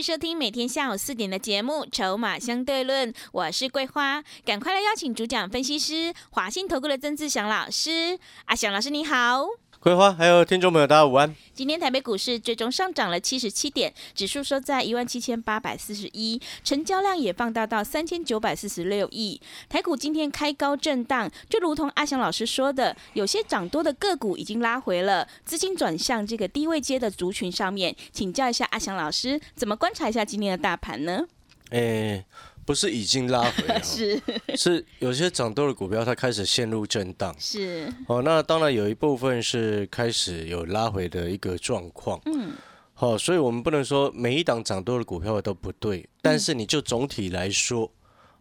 续收听每天下午四点的节目《筹码相对论》，我是桂花，赶快来邀请主讲分析师华信投顾的曾志祥老师。阿祥老师你好，桂花还有听众朋友大家午安。今天台北股市最终上涨了七十七点，指数收在一万七千八百四十一，成交量也放大到三千九百四十六亿。台股今天开高震荡，就如同阿翔老师说的，有些涨多的个股已经拉回了，资金转向这个低位阶的族群上面。请教一下阿翔老师，怎么观察一下今天的大盘呢？诶、不是已经拉回了，是。是有些涨多的股票它开始陷入震荡。是，哦，那当然有一部分是开始有拉回的一个状况。嗯，好、所以我们不能说每一档涨多的股票都不对，但是你就总体来说，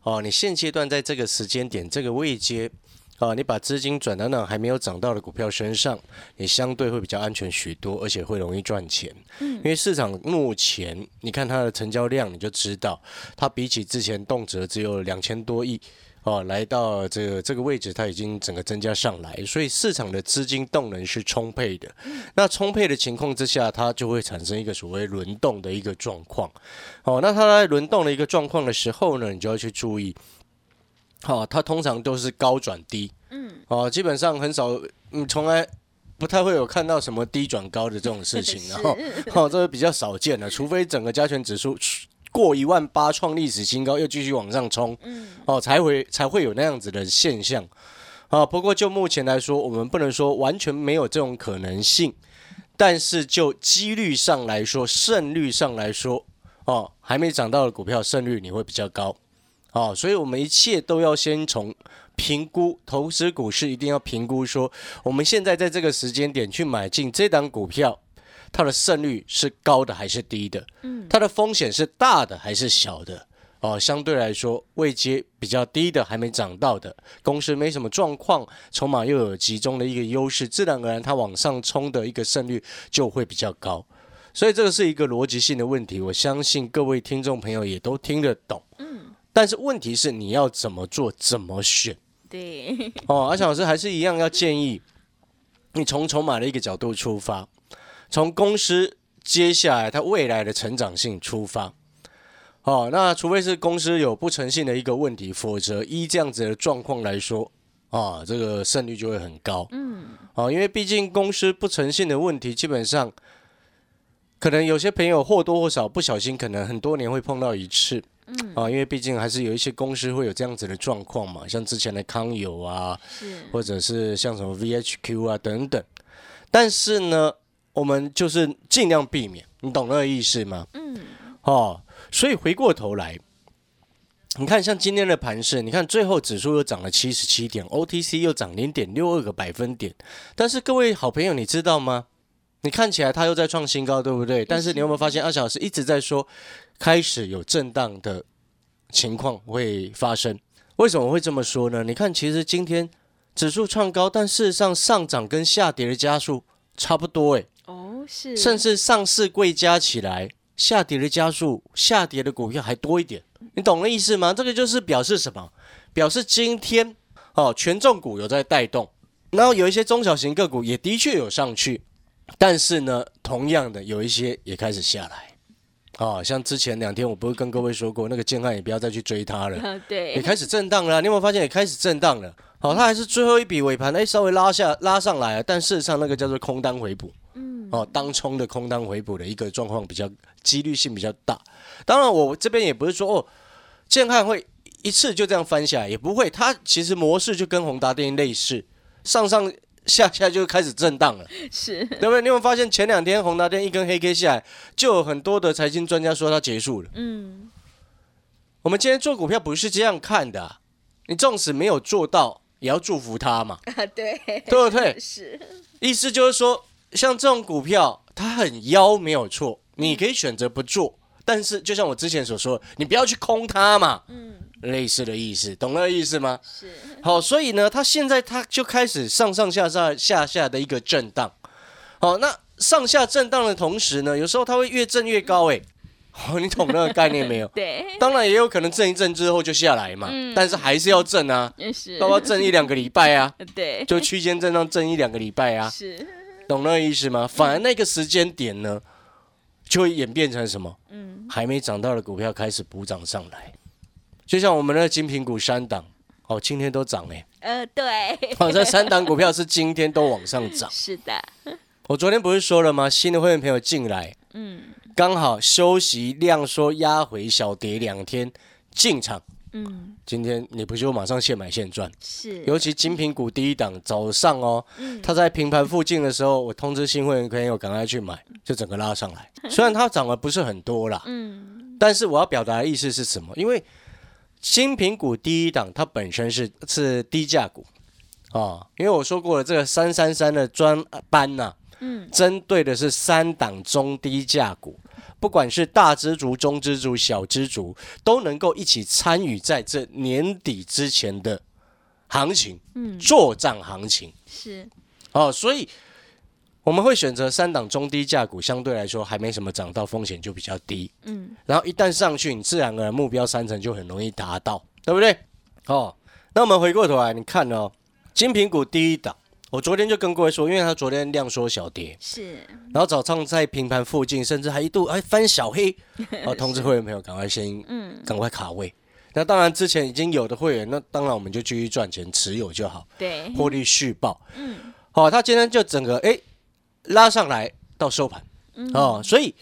哦，你现阶段在这个时间点、这个位阶，啊，你把资金转到那还没有涨到的股票身上，你相对会比较安全许多，而且会容易赚钱。嗯，因为市场目前你看它的成交量，你就知道它比起之前动辄只有两千多亿。哦，来到这个这个位置，它已经整个增加上来，所以市场的资金动能是充沛的。那充沛的情况之下，它就会产生一个所谓轮动的一个状况。哦，那它在轮动的一个状况的时候呢，你就要去注意。好、它通常都是高转低。嗯。哦，基本上很少，嗯，从来不太会有看到什么低转高的这种事情，然后，哦，这个比较少见的，除非整个加权指数过一万八创历史新高，又继续往上冲，哦，才会才会有那样子的现象。啊，不过就目前来说，我们不能说完全没有这种可能性，但是就几率上来说，胜率上来说，哦，还没涨到的股票胜率你会比较高。哦，所以我们一切都要先从评估投资股市，一定要评估说，我们现在在这个时间点去买进这档股票，它的胜率是高的还是低的？嗯，它的风险是大的还是小的？哦，相对来说，位阶比较低的，还没涨到的，公司没什么状况，筹码又有集中的一个优势，自然而然它往上冲的一个胜率就会比较高。所以这个是一个逻辑性的问题，我相信各位听众朋友也都听得懂。嗯，但是问题是你要怎么做，怎么选？对，哦，而且老师还是一样要建议你从筹码的一个角度出发，从公司接下来它未来的成长性出发。哦，那除非是公司有不诚信的一个问题，否则依这样子的状况来说，啊，这个胜率就会很高。嗯，哦，因为毕竟公司不诚信的问题，基本上可能有些朋友或多或少不小心，可能很多年会碰到一次。嗯，啊，因为毕竟还是有一些公司会有这样子的状况嘛，像之前的康友啊，或者是像什么 VHQ 啊等等。但是呢，我们就是尽量避免，你懂那个意思吗？嗯，哦，所以回过头来，你看像今天的盘势，你看最后指数又涨了七十七点，OTC 又涨零点六二个百分点。但是各位好朋友，你知道吗？你看起来它又在创新高，对不对？但是你有没有发现，二小时一直在说，开始有震荡的情况会发生？为什么会这么说呢？你看，其实今天指数创高，但事实上上涨跟下跌的加速差不多，诶，哦，是，甚至上市贵加起来，下跌的加速，下跌的股票还多一点。你懂那意思吗？这个就是表示什么？表示今天哦，权重股有在带动，然后有一些中小型个股也的确有上去，但是呢，同样的有一些也开始下来。哦，像之前两天我不是跟各位说过，那个建汉也不要再去追它了。也 对，开始震荡了啊、你有没有发现也开始震荡了？好、它还是最后一笔尾盘，哎，稍微拉下拉上来了，但事实上那个叫做空单回补，嗯，哦，当冲的空单回补的一个状况比较几率性比较大。当然，我这边也不是说哦，建汉会一次就这样翻下来，也不会，它其实模式就跟宏达电类似，上上下下就开始震荡了。是，对不对？你有没有发现前两天宏达电一根黑 K 下来，就有很多的财经专家说它结束了。嗯，我们今天做股票不是这样看的啊、你纵使没有做到，也要祝福他嘛，啊，对，对不对？是，意思就是说，像这种股票，它很妖没有错，你可以选择不做，但是就像我之前所说，你不要去空它嘛，嗯，类似的意思，懂那个意思吗？是，好，所以呢，它现在它就开始上上下下下下的一个震荡。好，那上下震荡的同时呢，有时候它会越震越高，哎，哦，你懂那个概念没有？对，当然也有可能震一震之后就下来嘛，嗯但是还是要震啊，也是，要不要震一两个礼拜啊？对，就区间震荡震一两个礼拜啊，是，懂那个意思吗？反而那个时间点呢，就会演变成什么？嗯，还没涨到的股票开始补涨上来，就像我们的精品股三档，哦，今天都涨哎、呃，对，哦，这三档股票是今天都往上涨。是的，我昨天不是说了吗？新的会员朋友进来，嗯刚好休息量缩压回小跌两天进场，嗯，今天你不就马上现买现赚？是，尤其精品股第一档早上哦，嗯它在平盘附近的时候，我通知新会员朋友赶快去买，就整个拉上来。虽然它涨了不是很多啦，嗯但是我要表达的意思是什么？因为精品股第一档它本身是是低价股。啊，因为我说过了，这个三三三的专班呐、嗯，针对的是三档中低价股，不管是大支族、中支族、小支族，都能够一起参与在这年底之前的行情，嗯。做账行情。是，哦，所以我们会选择三档中低价股，相对来说还没什么涨到，风险就比较低。嗯然后一旦上去，你自然而然目标三成就很容易达到，对不对？哦，那我们回过头来，你看哦，金品股第一档，我昨天就跟各位说，因为它昨天量缩小跌，是，然后早上在平盘附近，甚至还一度还翻小黑，哦，通知会员朋友赶快先嗯，赶快卡位。那当然，之前已经有的会员，那当然我们就继续赚钱持有就好，对，获利续报。嗯好、他今天就整个哎拉上来到收盘嗯哦，所以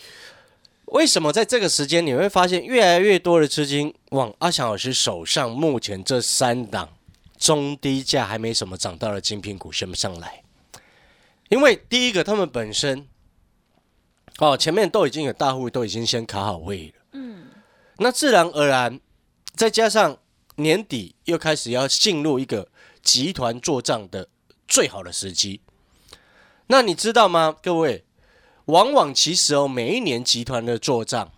为什么在这个时间你会发现越来越多的资金往阿翔老师手上目前这三档中低价还没什么涨到的精品股升不上来？因为第一个，他们本身哦前面都已经有大户都已经先卡好位了，嗯那自然而然再加上年底又开始要进入一个集团做账的最好的时机。那你知道吗，各位？往往其实哦，每一年集团的做账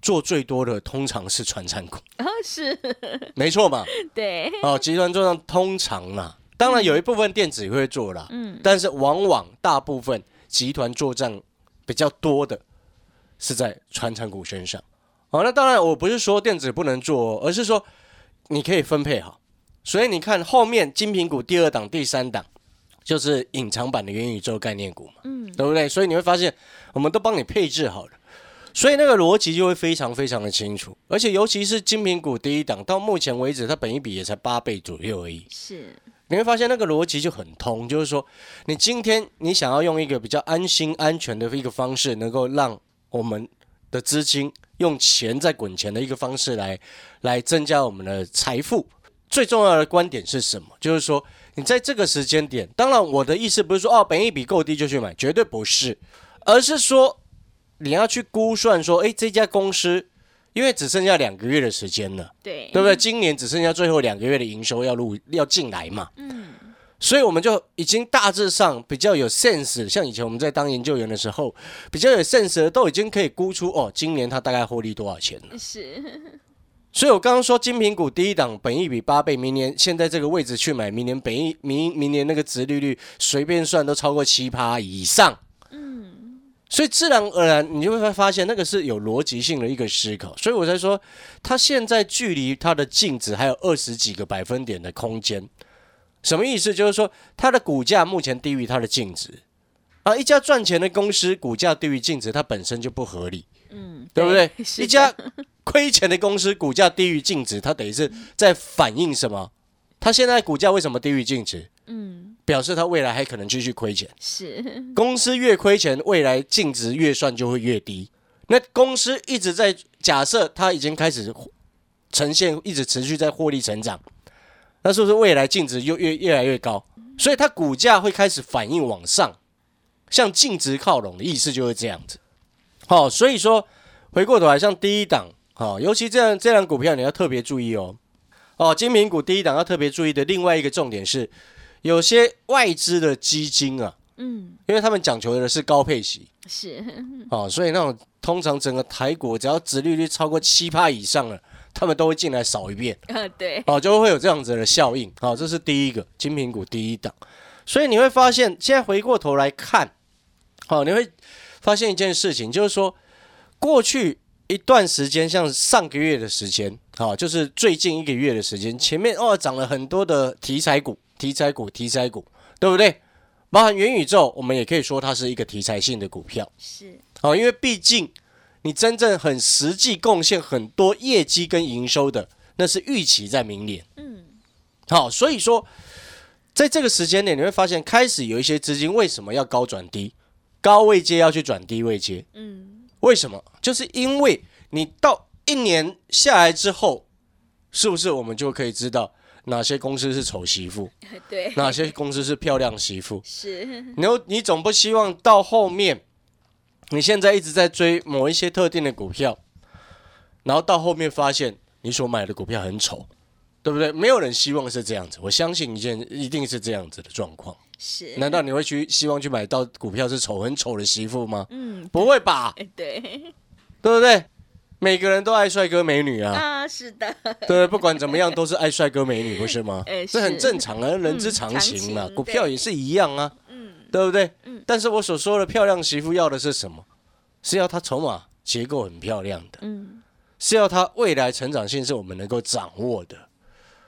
做最多的通常是传产股，哦是，没错嘛？对，哦，集团做账通常啦，当然有一部分电子也会做啦，嗯但是往往大部分集团做账比较多的是在传产股身上。好、那当然我不是说电子不能做、哦，而是说你可以分配好。所以你看后面金品股第二档、第三档就是隐藏版的元宇宙概念股嘛，嗯对不对？所以你会发现我们都帮你配置好了。所以那个逻辑就会非常非常的清楚，而且尤其是精品股第一档，到目前为止它本一比也才八倍左右而已，是，你会发现那个逻辑就很通，就是说，你今天你想要用一个比较安心、安全的一个方式，能够让我们的资金用钱在滚钱的一个方式来来增加我们的财富。最重要的观点是什么？就是说，你在这个时间点，当然我的意思不是说哦，本一比够低就去买，绝对不是，而是说你要去估算说，哎，这家公司因为只剩下两个月的时间了。对，对不对？今年只剩下最后两个月的营收要入要进来嘛，嗯所以我们就已经大致上比较有 sense，像以前我们在当研究员的时候，比较有 sense 的都已经可以估出哦，今年它大概获利多少钱了。是，所以我刚刚说精品股第一档本益比八倍，明年现在这个位置去买，明年本益明明年那个值利率随便算都超过七趴以上。嗯所以自然而然，你就会发现那个是有逻辑性的一个思考，所以我才说，它现在距离它的净值还有二十几个百分点的空间。什么意思？就是说它的股价目前低于它的净值啊。一家赚钱的公司股价低于净值，它本身就不合理，嗯，对不对？一家亏钱的公司股价低于净值，它等于是在反映什么？它现在股价为什么低于净值？嗯表示它未来还可能继续亏钱。是，公司越亏钱，未来净值越算就会越低。那公司一直在假设它已经开始呈现，一直持续在获利成长，那是不是未来净值又越越来越高？所以它股价会开始反应往上，向净值靠拢的意思就是这样子。好、所以说回过头来，像第一档，好、尤其这样这样股票你要特别注意哦。哦，金品股第一档要特别注意的另外一个重点是，有些外资的基金啊，嗯，因为他们讲求的是高配息是，哦，所以那种通常整个台股只要殖利率超过七趴以上了，他们都会进来扫一遍。呃，对，哦，就会有这样子的效应。好、这是第一个金品股第一档。所以你会发现，现在回过头来看，好、你会发现一件事情，就是说过去一段时间，像上个月的时间，啊、就是最近一个月的时间，前面哦涨了很多的题材股、题材股、题材股，对不对？包含元宇宙，我们也可以说它是一个题材性的股票。是，哦、因为毕竟你真正很实际贡献很多业绩跟营收的，那是预期在明年。嗯，好，所以说在这个时间点，你会发现开始有一些资金为什么要高转低，高位接要去转低位接，嗯，为什么？就是因为你到一年下来之后，是不是我们就可以知道哪些公司是丑媳妇，对，哪些公司是漂亮媳妇？是，你又你总不希望到后面，你现在一直在追某一些特定的股票，然后到后面发现你所买的股票很丑，对不对？没有人希望是这样子，我相信一件一定是这样子的状况。是，难道你会去希望去买到股票是丑很丑的媳妇吗？嗯，不会吧，哎对，对不对？每个人都爱帅哥美女啊，啊，是的，对，不管怎么样都是爱帅哥美女，不是吗？哎这很正常啊，人之常情嘛。股票也是一样啊，嗯，对不对？嗯但是我所说的漂亮媳妇要的是什么？是要她筹码结构很漂亮的，嗯，是要她未来成长性是我们能够掌握的，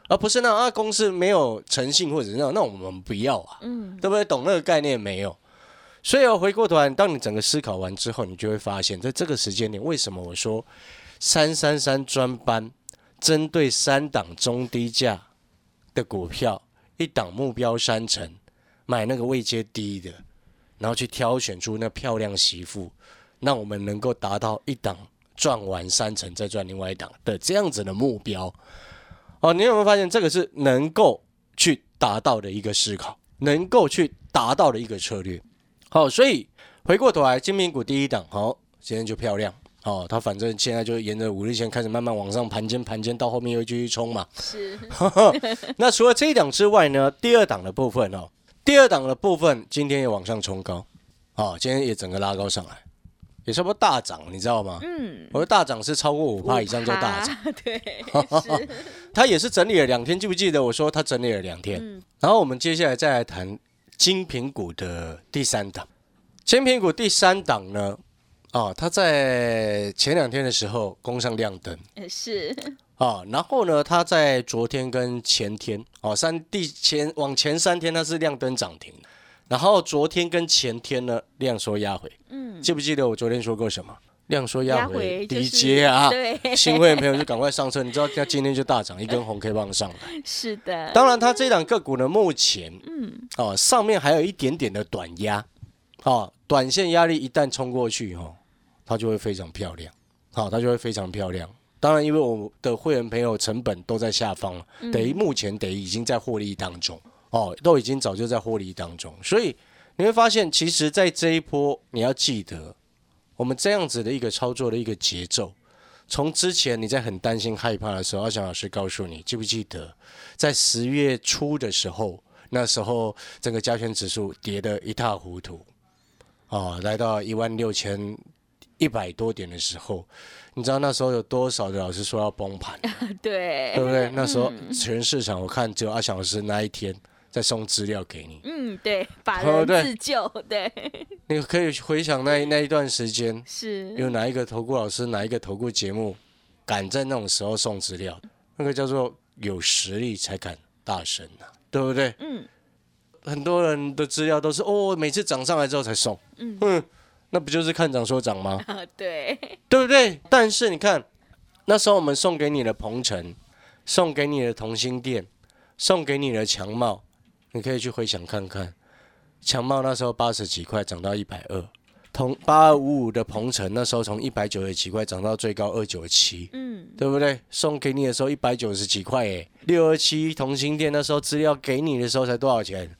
而不是那啊公司没有诚信或者是那那我们不要啊，嗯，对不对？懂那个概念没有？所以我回过头来，当你整个思考完之后，你就会发现，在这个时间点，为什么我说三三三专班针对三档中低价的股票，一档目标三成，买那个位阶低的，然后去挑选出那漂亮媳妇，让我们能够达到一档赚完三成再赚另外一档的这样子的目标。哦，你有没有发现这个是能够去达到的一个思考，能够去达到的一个策略？好，所以回过头来，金品股第一档，好，今天就漂亮。哦，它反正现在就沿着五日线开始慢慢往上盘间盘间，到后面又继续冲嘛。是，那除了这一档之外呢，第二档的部分哦，第二档的部分今天也往上冲高，哦，今天也整个拉高上来，也差不多大涨，你知道吗？嗯，我的大涨是超过五趴以上叫大涨，对，是，它也是整理了两天，记不记得我说它整理了两天？嗯然后我们接下来再来谈精品股的第三档，精品股第三档呢，哦，它在前两天的时候攻上亮灯。呃是，啊，然后呢，它在昨天跟前天，哦，三第前往前三天它是亮灯涨停，然后昨天跟前天呢量缩压回，嗯，记不记得我昨天说过什么？量缩压压回低阶啊，对，新会员朋友就赶快上车，你知道它今天就大涨一根红 K 棒上来。是的，当然，它这档个股呢，目前嗯，哦上面还有一点点的短压，哦，短线压力一旦冲过去哦，它就会非常漂亮，好、它就会非常漂亮。当然，因为我的会员朋友成本都在下方了，等于目前等于已经在获利当中哦，都已经早就在获利当中，所以你会发现，其实，在这一波你要记得，我们这样子的一个操作的一个节奏，从之前你在很担心害怕的时候，阿翔老师告诉你，记不记得，在十月初的时候，那时候整个加权指数跌得一塌糊涂，哦，来到一万六千一百多点的时候，你知道那时候有多少的老师说要崩盘，对。对，不对？那时候全市场我看只有阿翔老师那一天在送资料给你，嗯，对，把哦对人自救，对，你可以回想那那一段时间，是，有哪一个投顾老师，哪一个投顾节目敢在那种时候送资料？那个叫做有实力才敢大声呐、对不对？嗯很多人的资料都是哦，每次涨上来之后才送，嗯那不就是看涨说涨吗？啊，对，对不对？但是你看，那时候我们送给你的鹏程，送给你的同心店，送给你的强茂，你可以去回想看看，强茂那时候八十几块涨到一百二，同八二五五的鹏程那时候从一百九十几块涨到最高二九七。嗯，对不对？送给你的时候一百九十几块诶，六二七同心店那时候资料给你的时候才多少钱？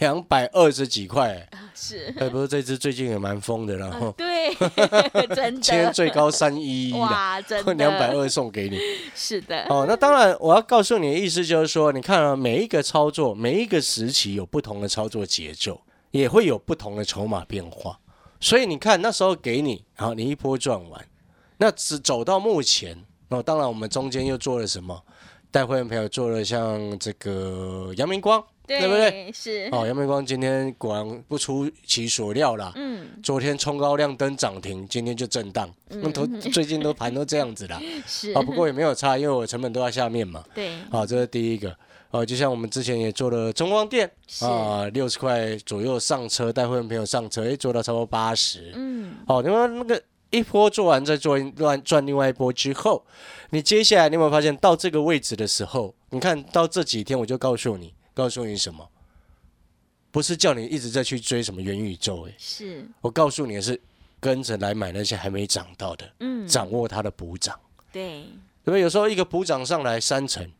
两百二十几块是，哎，不是这只最近也蛮疯的，然啊后对，真今天，最高三一哇，真的，两百二送给你。是的，哦，那当然，我要告诉你的意思就是说，你看啊，每一个操作，每一个时期有不同的操作节奏，也会有不同的筹码变化。所以你看那时候给你，然后你一波赚完，那只走到目前哦。当然我们中间又做了什么？带会员朋友做了像这个阳明光，对不对？是哦，阳明光今天果然不出其所料啦。嗯，昨天冲高亮灯涨停，今天就震荡。那都 最近都盘都这样子啦。是啊，不过也没有差，因为我成本都在下面嘛。对，好，这是第一个。哦，就像我们之前也做了中光电啊，六十块左右上车，带会员朋友上车，哎，做到差不多八十。嗯，哦，因为那个一波做完再做乱赚另外一波之后，你接下来你有没有发现到这个位置的时候，你看到这几天我就告诉你，告诉你什么？不是叫你一直在去追什么元宇宙，哎，是我告诉你的是跟着来买那些还没涨到的，嗯，掌握它的补涨，对，对不对？有时候一个补涨上来三成。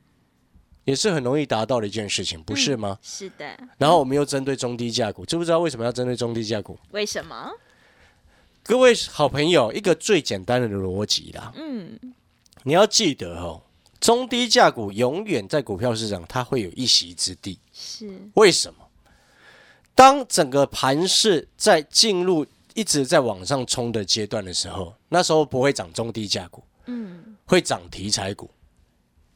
也是很容易达到的一件事情，不是吗？是的。然后我们又针对中低价股，知不知道为什么要针对中低价股？为什么？各位好朋友，一个最简单的逻辑啦。嗯。你要记得哦，中低价股永远在股票市场它会有一席之地。是。为什么？当整个盘市在进入一直在往上冲的阶段的时候，那时候不会涨中低价股，嗯，会涨题材股、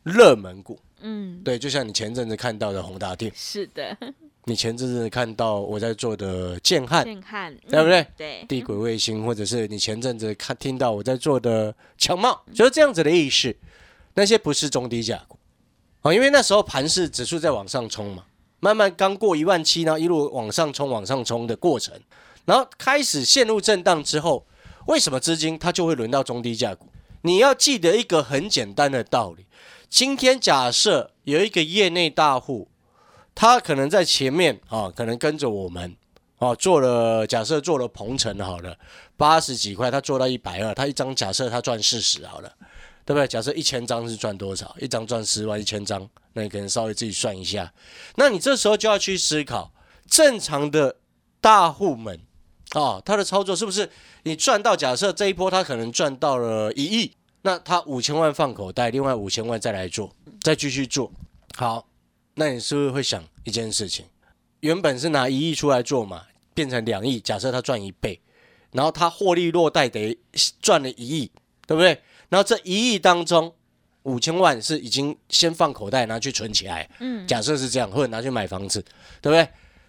热门股。嗯，对，就像你前阵子看到的宏达电，是的。你前阵子看到我在做的建汉，建汉，对不对？对。地轨卫星，或者是你前阵子看听到我在做的强茂，就是这样子的意思。那些不是中低价股啊，因为那时候盘势指数在往上冲嘛，慢慢刚过一万七，然后一路往上冲，往上冲的过程，然后开始陷入震荡之后，为什么资金它就会轮到中低价股？你要记得一个很简单的道理。今天假设有一个业内大户，他可能在前面啊，可能跟着我们啊做了，假设做了鹏程好了，八十几块，他做到一百二，他一张假设他赚四十好了，对不对？假设一千张是赚多少？一张赚十万，一千张，那你可能稍微自己算一下。那你这时候就要去思考，正常的大户们啊，他的操作是不是你赚到？假设这一波他可能赚到了一亿。那他五千万放口袋，另外五千万再来做，再继续做。好，那你是不是会想一件事情？原本是拿一亿出来做嘛，变成两亿，假设他赚一倍，然后他获利落袋得赚了一亿，对不对？然后这一亿当中，五千万是已经先放口袋拿去存起来，嗯，假设是这样，或者拿去买房子，对不对？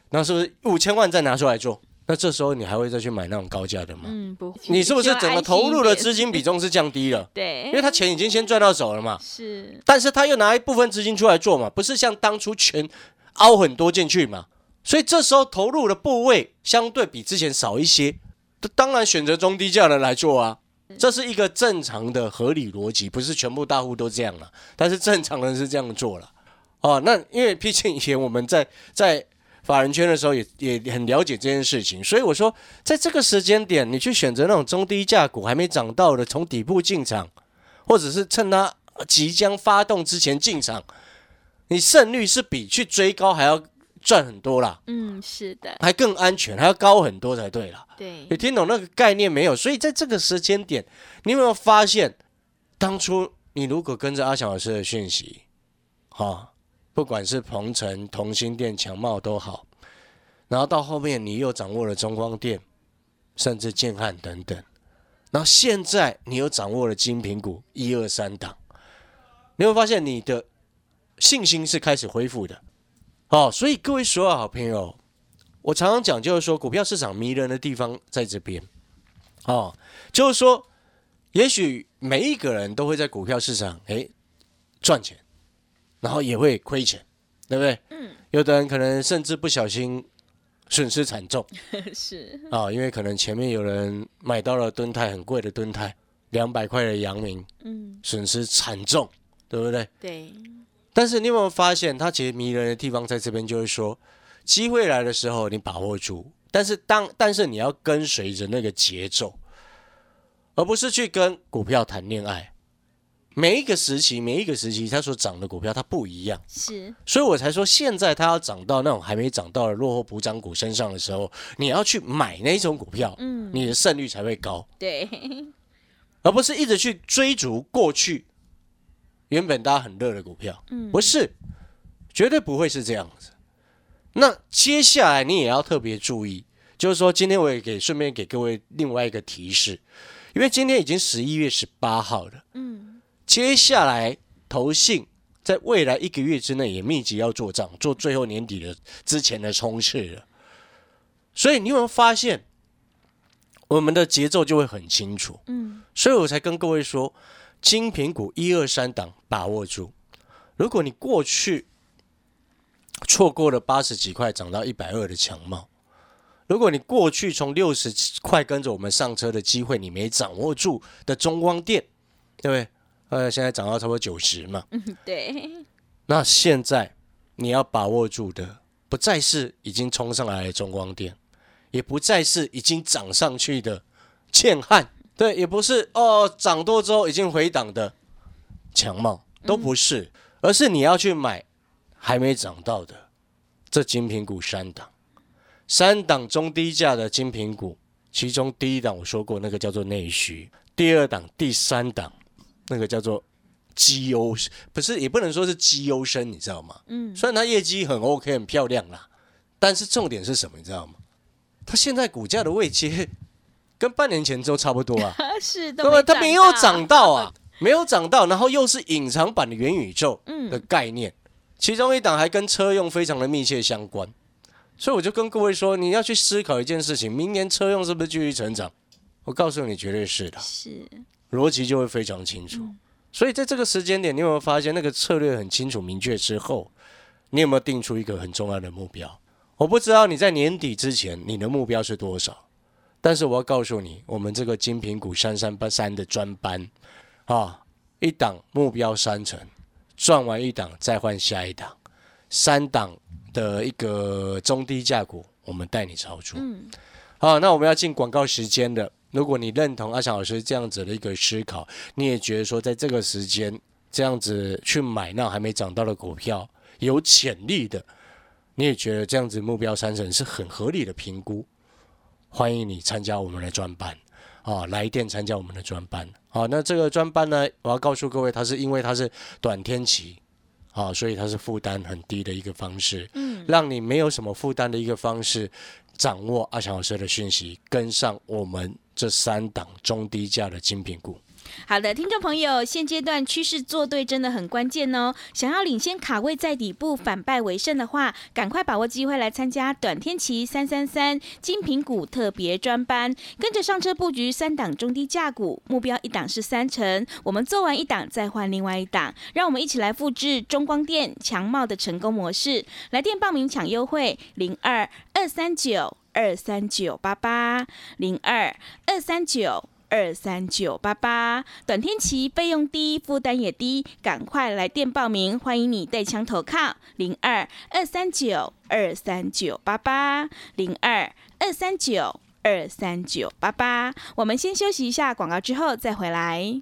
然后是不是五千万再拿出来做？那这时候你还会再去买那种高价的吗？嗯，不会。你是不是整个投入的资金比重是降低了？对，因为他钱已经先赚到手了嘛。是。但是他又拿一部分资金出来做嘛，不是像当初全凹很多进去嘛？所以这时候投入的部位相对比之前少一些，当然选择中低价的来做啊。这是一个正常的合理逻辑，不是全部大户都这样了，但是正常人是这样做了。哦，那因为毕竟以前我们在在。法人圈的时候也也很了解这件事情，所以我说，在这个时间点，你去选择那种中低价股还没涨到的，从底部进场，或者是趁它即将发动之前进场，你胜率是比去追高还要赚很多啦。嗯，是的，还更安全，还要高很多才对啦。对，你听懂那个概念没有？所以在这个时间点，你有没有发现，当初你如果跟着阿强老师的讯息，哈？不管是鹏程、同心店、强茂都好，然后到后面你又掌握了中光电，甚至建汉等等，然后现在你又掌握了金苹果一二三档，你会发现你的信心是开始恢复的。哦，所以各位所有好朋友，我常常讲就是说，股票市场迷人的地方在这边。哦，就是说，也许每一个人都会在股票市场诶赚钱。然后也会亏钱，对不对？嗯。有的人可能甚至不小心损失惨重，是啊，因为可能前面有人买到了吨泰很贵的吨泰，两百块的阳明，嗯，损失惨重，对不对？对。但是你有没有发现，它其实迷人的地方在这边，就是说，机会来的时候你把握住，但是当但是你要跟随着那个节奏，而不是去跟股票谈恋爱。每一个时期，每一个时期，它所涨的股票它不一样，是，所以我才说，现在它要涨到那种还没涨到的落后补涨股身上的时候，你要去买那种股票，嗯，你的胜率才会高，对，而不是一直去追逐过去原本大家很热的股票，嗯，不是，绝对不会是这样子。那接下来你也要特别注意，就是说今天我也给顺便给各位另外一个提示，因为今天已经十一月十八号了，嗯，接下来投信在未来一个月之内也密集要做账，做最后年底的之前的冲刺了。所以你有没有发现，我们的节奏就会很清楚？嗯，所以我才跟各位说，精品股一二三档把握住。如果你过去错过了八十几块涨到一百二的强茂，如果你过去从六十块跟着我们上车的机会你没掌握住的中光电，对不对？呃，现在涨到差不多九十嘛，对，那现在你要把握住的，不再是已经冲上来的中光电，也不再是已经涨上去的建汉，对，也不是哦涨多之后已经回档的强茂，都不是，而是你要去买还没涨到的这精品股三档，三档中低价的精品股，其中第一档我说过那个叫做内需，第二档、第三档那个叫做绩优，不是也不能说是绩优生，你知道吗？嗯，虽然它业绩很 OK 很漂亮啦，但是重点是什么？你知道吗？它现在股价的位阶跟半年前都差不多啊，是的，对吧？它没有涨到啊，没有涨到，然后又是隐藏版的元宇宙嗯的概念，其中一档还跟车用非常的密切相关，所以我就跟各位说，你要去思考一件事情：明年车用是不是继续成长？我告诉你，绝对是的，是，逻辑就会非常清楚。所以在这个时间点，你有没有发现那个策略很清楚明确之后，你有没有定出一个很重要的目标？我不知道你在年底之前你的目标是多少，但是我要告诉你，我们这个精品股三三八三的专班啊，一档目标三成，赚完一档再换下一档，三档的一个中低价股，我们带你操作。嗯，好，那我们要进广告时间了。如果你认同阿翔老师这样子的一个思考，你也觉得说在这个时间这样子去买那还没涨到的股票有潜力的，你也觉得这样子目标三成是很合理的评估，欢迎你参加我们的专班啊，来电参加我们的专班。啊，那这个专班呢，我要告诉各位，它是因为它是短天期。啊，所以它是负担很低的一个方式，嗯，让你没有什么负担的一个方式，掌握阿强老师的讯息，跟上我们这三档中低价的精品股。好的，听众朋友，现阶段趋势做对真的很关键哦。想要领先卡位在底部，反败为胜的话，赶快把握机会来参加短天期三三三精品股特别专班，跟着上车布局三档中低价股，目标一档是三成，我们做完一档再换另外一档，让我们一起来复制中光电强茂的成功模式。来电报名抢优惠，零二二三九二三九八八零二二三九。二三九八八，短天期费用低，负担也低，赶快来电报名，欢迎你带枪投靠零二二三九二三九八八零二二三九二三九八八。我们先休息一下广告，之后再回来。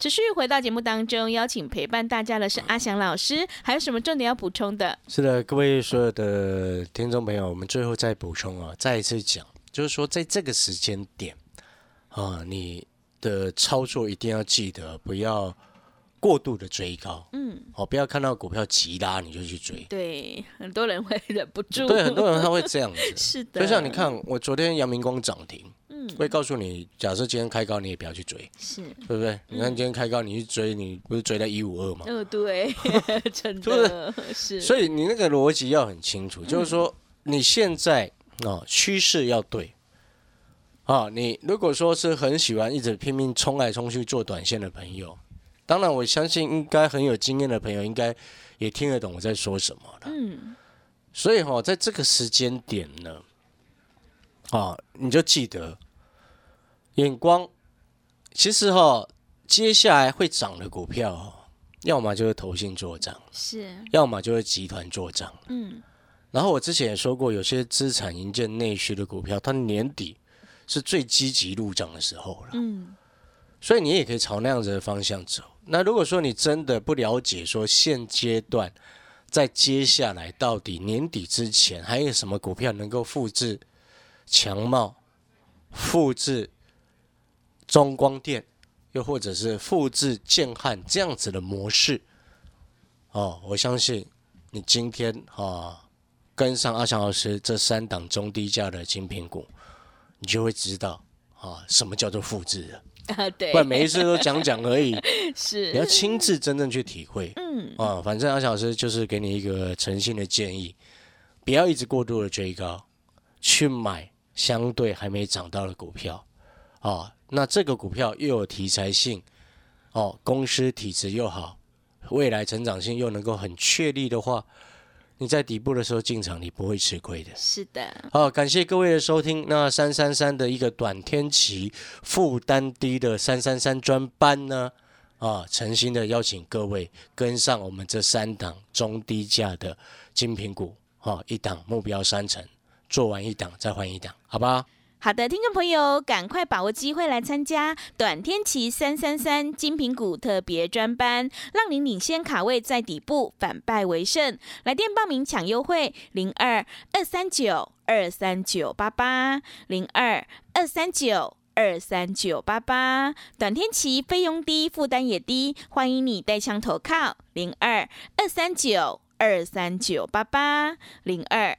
持续回到节目当中，邀请陪伴大家的是阿翔老师，还有什么重点要补充的？是的，各位所有的听众朋友，我们最后再补充啊，再一次讲，就是说在这个时间点啊，你的操作一定要记得不要过度的追高，嗯，哦，不要看到股票急拉你就去追。对，很多人会忍不住。对，很多人他会这样子。是的，就像你，看，我昨天阳明光涨停，嗯，会告诉你，假设今天开高，你也不要去追，是，对不对？你看今天开高，你去追，你不是追到一五二吗？嗯，对，真的 是，所以你那个逻辑要很清楚，就是说嗯你现在啊趋势要对啊，你如果说是很喜欢一直拼命冲来冲去做短线的朋友，当然我相信应该很有经验的朋友应该也听得懂我在说什么了。嗯，所以哈、在这个时间点呢，啊，你就记得眼光，其实哈、接下来会涨的股票、哦，要么就是投信做账，是，要么就是集团做账。嗯，然后我之前也说过，有些资产营建内需的股票，它年底是最积极入账的时候了。嗯，所以你也可以朝那样子的方向走。那如果说你真的不了解，说现阶段在接下来到底年底之前还有什么股票能够复制强茂、复制中光电，又或者是复制建汉这样子的模式，哦，我相信你今天啊跟上阿强老师这三档中低价的精品股，你就会知道啊什么叫做复制了。啊，对不，然每一次都讲讲而已，是你要亲自真正去体会。嗯，啊，反正阿小老师就是给你一个诚信的建议，不要一直过度的追高，去买相对还没涨到的股票。啊，那这个股票又有题材性，哦，公司体质又好，未来成长性又能够很确立的话，你在底部的时候进场，你不会吃亏的。是的，好，感谢各位的收听。那三三三的一个短天期负担低的三三三专班呢，啊，诚心的邀请各位跟上我们这三档中低价的精品股，哈、一档目标三成，做完一档再换一档，好吧？好的，听众朋友，赶快把握机会来参加短天期三三三精品股特别专班，让您领先卡位在底部，反败为胜。来电报名抢优惠，零二二三九二三九八八零二二三九。二三九八八，短天期费用低，负担也低，欢迎你带枪投靠零二二三九二三九八八零二